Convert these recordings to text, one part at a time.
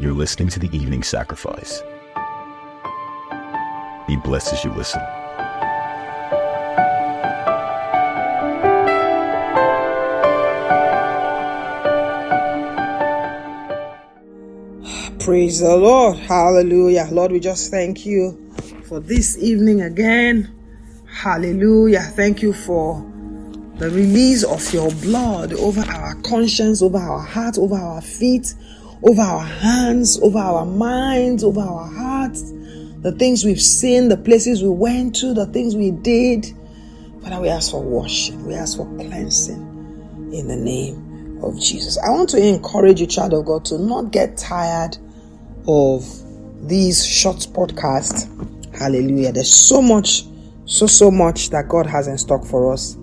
You're listening to the evening sacrifice. Be blessed as you listen. Praise the Lord. Hallelujah. Lord, we just thank you for this evening again. Hallelujah. Thank you for the release of your blood over our conscience, over our heart, over our feet, over our hands, over our minds, over our hearts, the things we've seen, the places we went to, the things we did. Father, we ask for washing, we ask for cleansing in the name of Jesus. I want to encourage you, child of God, to not get tired of these short podcasts. Hallelujah. There's so much, so, so much that God has in stock for us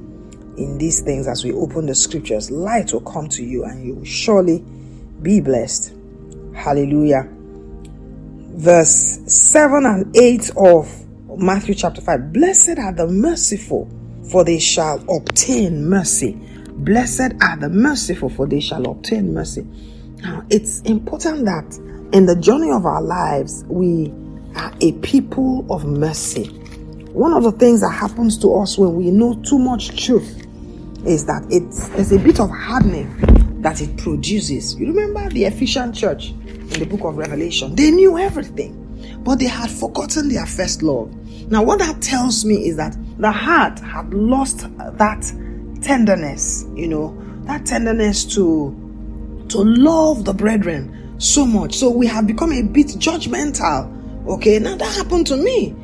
in these things as we open the scriptures. Light will come to you and you will surely be blessed. Hallelujah. Verse 7 and 8 of Matthew chapter 5 Blessed are the merciful, for they shall obtain mercy. Blessed are the merciful, for they shall obtain mercy. Now, it's important that in the journey of our lives, we are a people of mercy. One of the things that happens to us when we know too much truth is that it's there's a bit of hardening that it produces. You remember the Ephesian church in the book of Revelation? They knew everything, but they had forgotten their first love. Now, what that tells me is that the heart had lost that tenderness, you know, that tenderness to to love the brethren so much. So we have become a bit judgmental. Okay, now that happened to me.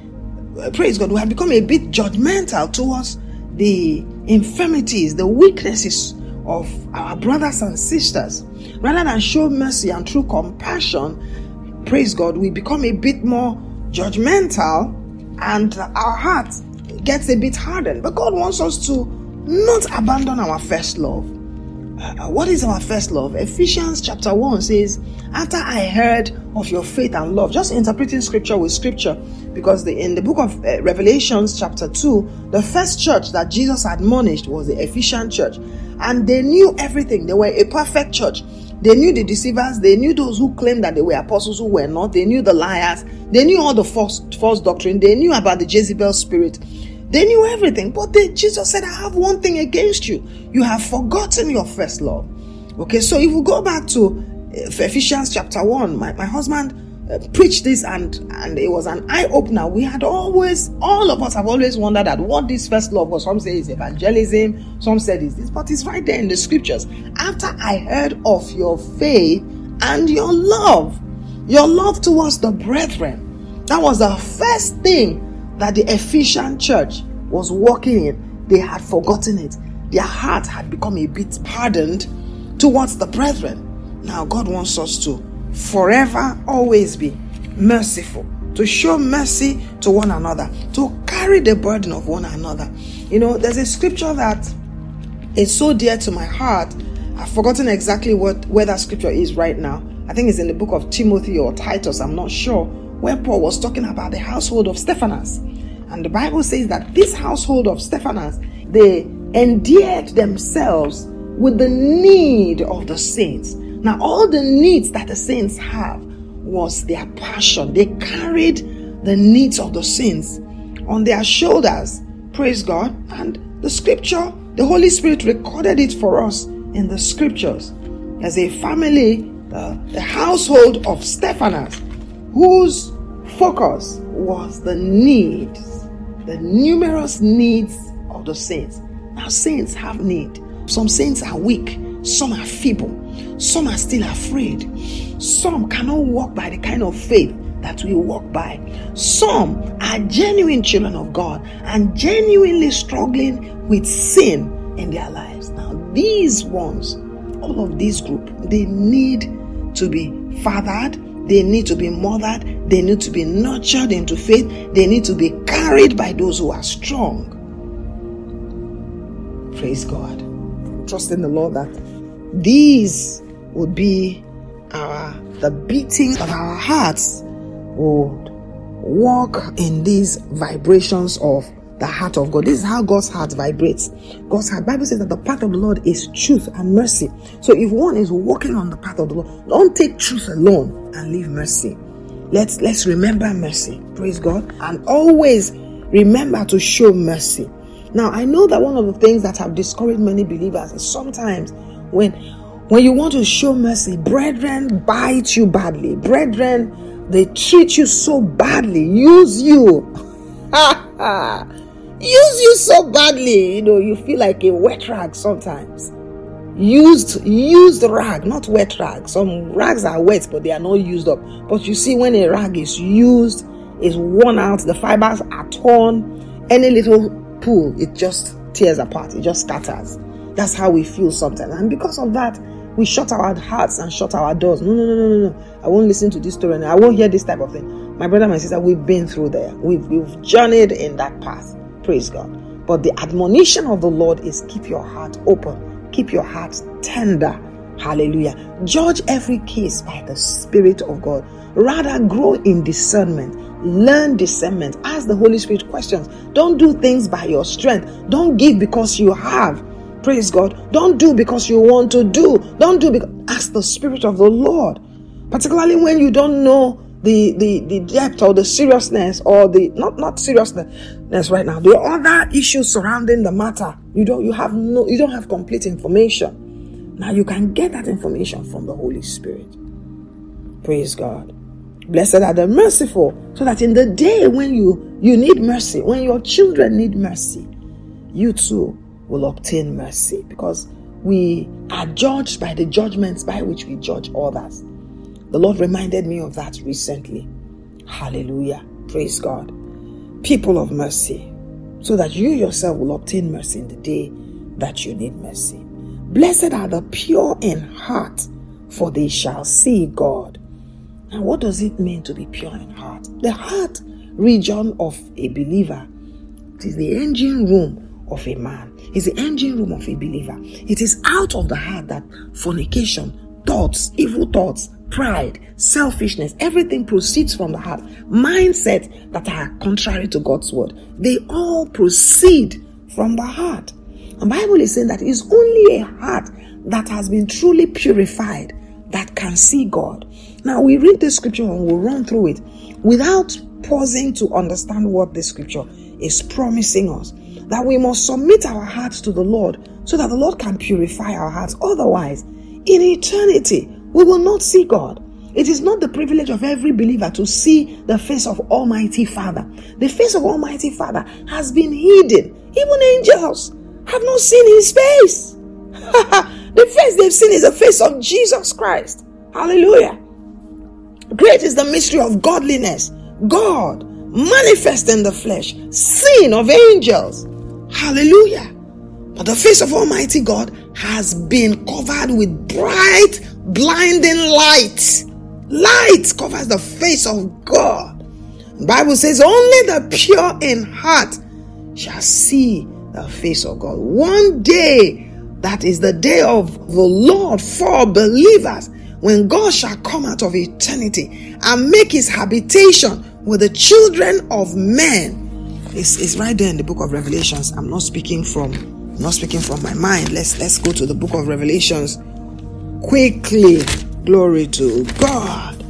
Uh, praise God. We have become a bit judgmental towards the infirmities, the weaknesses of our brothers and sisters. Rather than show mercy and true compassion, praise God, we become a bit more judgmental and our heart gets a bit hardened. But God wants us to not abandon our first love. What is our first love? Ephesians chapter 1 says, After I heard of your faith and love, just interpreting scripture with scripture, because the, in the book of uh, Revelations, chapter 2, the first church that Jesus admonished was the Ephesian church, and they knew everything. They were a perfect church. They knew the deceivers, they knew those who claimed that they were apostles who were not, they knew the liars, they knew all the false, false doctrine, they knew about the Jezebel spirit. They knew everything, but they, Jesus said, I have one thing against you. You have forgotten your first love. Okay, so if we go back to uh, Ephesians chapter 1, my, my husband uh, preached this and and it was an eye opener. We had always, all of us have always wondered at what this first love was. Some say it's evangelism, some said it's this, but it's right there in the scriptures. After I heard of your faith and your love, your love towards the brethren, that was the first thing that the Ephesian church was walking in, they had forgotten it. Their heart had become a bit hardened towards the brethren. Now, God wants us to forever, always be merciful, to show mercy to one another, to carry the burden of one another. You know, there's a scripture that is so dear to my heart. I've forgotten exactly what where that scripture is right now. I think it's in the book of Timothy or Titus, I'm not sure, where Paul was talking about the household of Stephanas. And the Bible says that this household of Stephanas, they endeared themselves with the need of the saints. Now, all the needs that the saints have was their passion. They carried the needs of the saints on their shoulders. Praise God. And the scripture, the Holy Spirit recorded it for us in the scriptures as a family, uh, the household of Stephanas, whose focus was the needs the numerous needs of the saints. Now, saints have need. Some saints are weak, some are feeble, some are still afraid, some cannot walk by the kind of faith that we walk by. Some are genuine children of God and genuinely struggling with sin in their lives. Now, these ones, all of this group, they need to be fathered, they need to be mothered, they need to be nurtured into faith, they need to be carried by those who are strong. Praise God. Trust in the Lord that these would be our the beating of our hearts would walk in these vibrations of the heart of God. This is how God's heart vibrates. God's heart. Bible says that the path of the Lord is truth and mercy. So if one is walking on the path of the Lord, don't take truth alone and leave mercy. Let's let's remember mercy. Praise God. And always remember to show mercy. Now I know that one of the things that have discouraged many believers is sometimes when when you want to show mercy, brethren bite you badly. Brethren, they treat you so badly, use you. use you so badly. You know, you feel like a wet rag sometimes. Used used rag, not wet rag. Some rags are wet, but they are not used up. But you see, when a rag is used, is worn out, the fibers are torn, any little pull, it just tears apart, it just scatters. That's how we feel sometimes. And because of that, we shut our hearts and shut our doors. No, no, no, no, no, no. I won't listen to this story and I won't hear this type of thing. My brother, my sister, we've been through there. We've, we've journeyed in that path. Praise God. But the admonition of the Lord is keep your heart open, keep your heart tender. Hallelujah. Judge every case by the Spirit of God. Rather, grow in discernment. Learn discernment. Ask the Holy Spirit questions. Don't do things by your strength. Don't give because you have. Praise God. Don't do because you want to do. Don't do because ask the Spirit of the Lord. Particularly when you don't know the, the, the depth or the seriousness or the not not seriousness right now. The other issues surrounding the matter. You don't you have no you don't have complete information. Now you can get that information from the Holy Spirit. Praise God. Blessed are the merciful, so that in the day when you you need mercy, when your children need mercy, you too will obtain mercy because we are judged by the judgments by which we judge others. The Lord reminded me of that recently. Hallelujah. Praise God. People of mercy, so that you yourself will obtain mercy in the day that you need mercy. Blessed are the pure in heart, for they shall see God. Now, what does it mean to be pure in heart? The heart region of a believer is the engine room of a man, it is the engine room of a believer. It is out of the heart that fornication, thoughts, evil thoughts, pride, selfishness, everything proceeds from the heart. Mindset that are contrary to God's word, they all proceed from the heart. And Bible is saying that it's only a heart that has been truly purified that can see God. Now we read this scripture and we'll run through it without pausing to understand what the scripture is promising us that we must submit our hearts to the Lord so that the Lord can purify our hearts. Otherwise, in eternity, we will not see God. It is not the privilege of every believer to see the face of Almighty Father. The face of Almighty Father has been hidden. Even angels have not seen his face. the face they've seen is the face of Jesus Christ. Hallelujah. Great is the mystery of godliness. God manifest in the flesh, seen of angels. Hallelujah. But the face of Almighty God has been covered with bright, blinding light. Light covers the face of God. The Bible says, Only the pure in heart shall see the face of God. One day, that is the day of the Lord for believers, when God shall come out of eternity and make his habitation with the children of men it's, it's right there in the book of Revelations. I'm not speaking from I'm not speaking from my mind. Let's let's go to the book of Revelations quickly. Glory to God.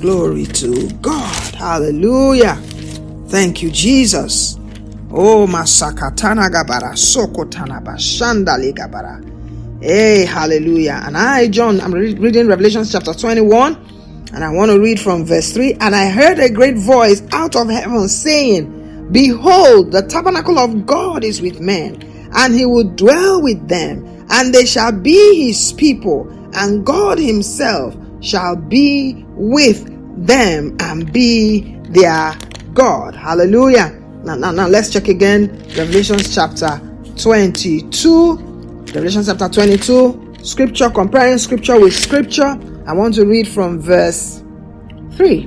Glory to God. Hallelujah. Thank you, Jesus. Oh masakatana gabara sokotana bashandali gabara. Hey, hallelujah. And I, John, I'm re- reading Revelation chapter 21, and I want to read from verse 3. And I heard a great voice out of heaven saying, Behold, the tabernacle of God is with men, and he will dwell with them, and they shall be his people, and God himself shall be with them and be their God. Hallelujah. Now, now, now let's check again. Revelation chapter 22. Revelation chapter 22. Scripture, comparing scripture with scripture. I want to read from verse 3.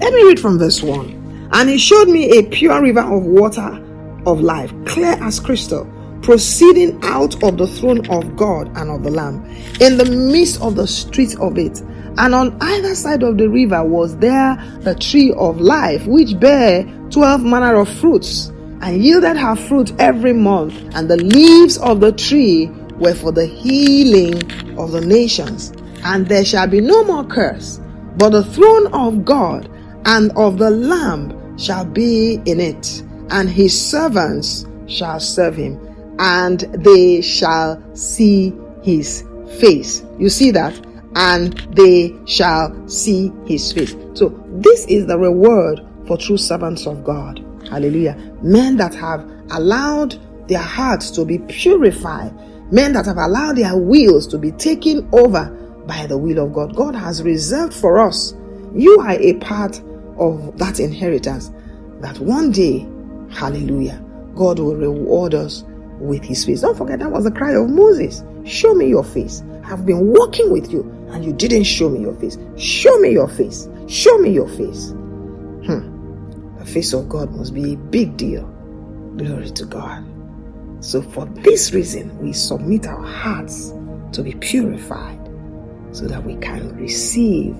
Let me read from verse 1. And he showed me a pure river of water of life, clear as crystal, proceeding out of the throne of God and of the Lamb, in the midst of the street of it. And on either side of the river was there the tree of life, which bare twelve manner of fruits, and yielded her fruit every month, and the leaves of the tree were for the healing of the nations. And there shall be no more curse, but the throne of God and of the Lamb shall be in it, and his servants shall serve him, and they shall see his face. You see that? And they shall see his face. So, this is the reward for true servants of God. Hallelujah. Men that have allowed their hearts to be purified, men that have allowed their wills to be taken over by the will of God. God has reserved for us. You are a part of that inheritance that one day, hallelujah, God will reward us with his face. Don't forget that was the cry of Moses. Show me your face. I've been walking with you and you didn't show me your face. Show me your face. Show me your face. Hmm. The face of God must be a big deal. Glory to God. So, for this reason, we submit our hearts to be purified so that we can receive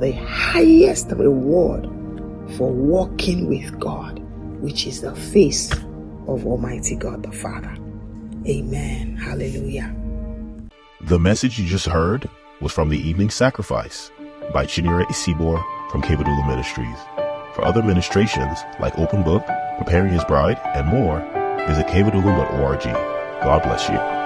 the highest reward for walking with God, which is the face of Almighty God the Father. Amen. Hallelujah. The message you just heard was from the Evening Sacrifice by Chinere Isibor from Kebadula Ministries. For other ministrations like Open Book, Preparing His Bride, and more, visit kbadula.org. God bless you.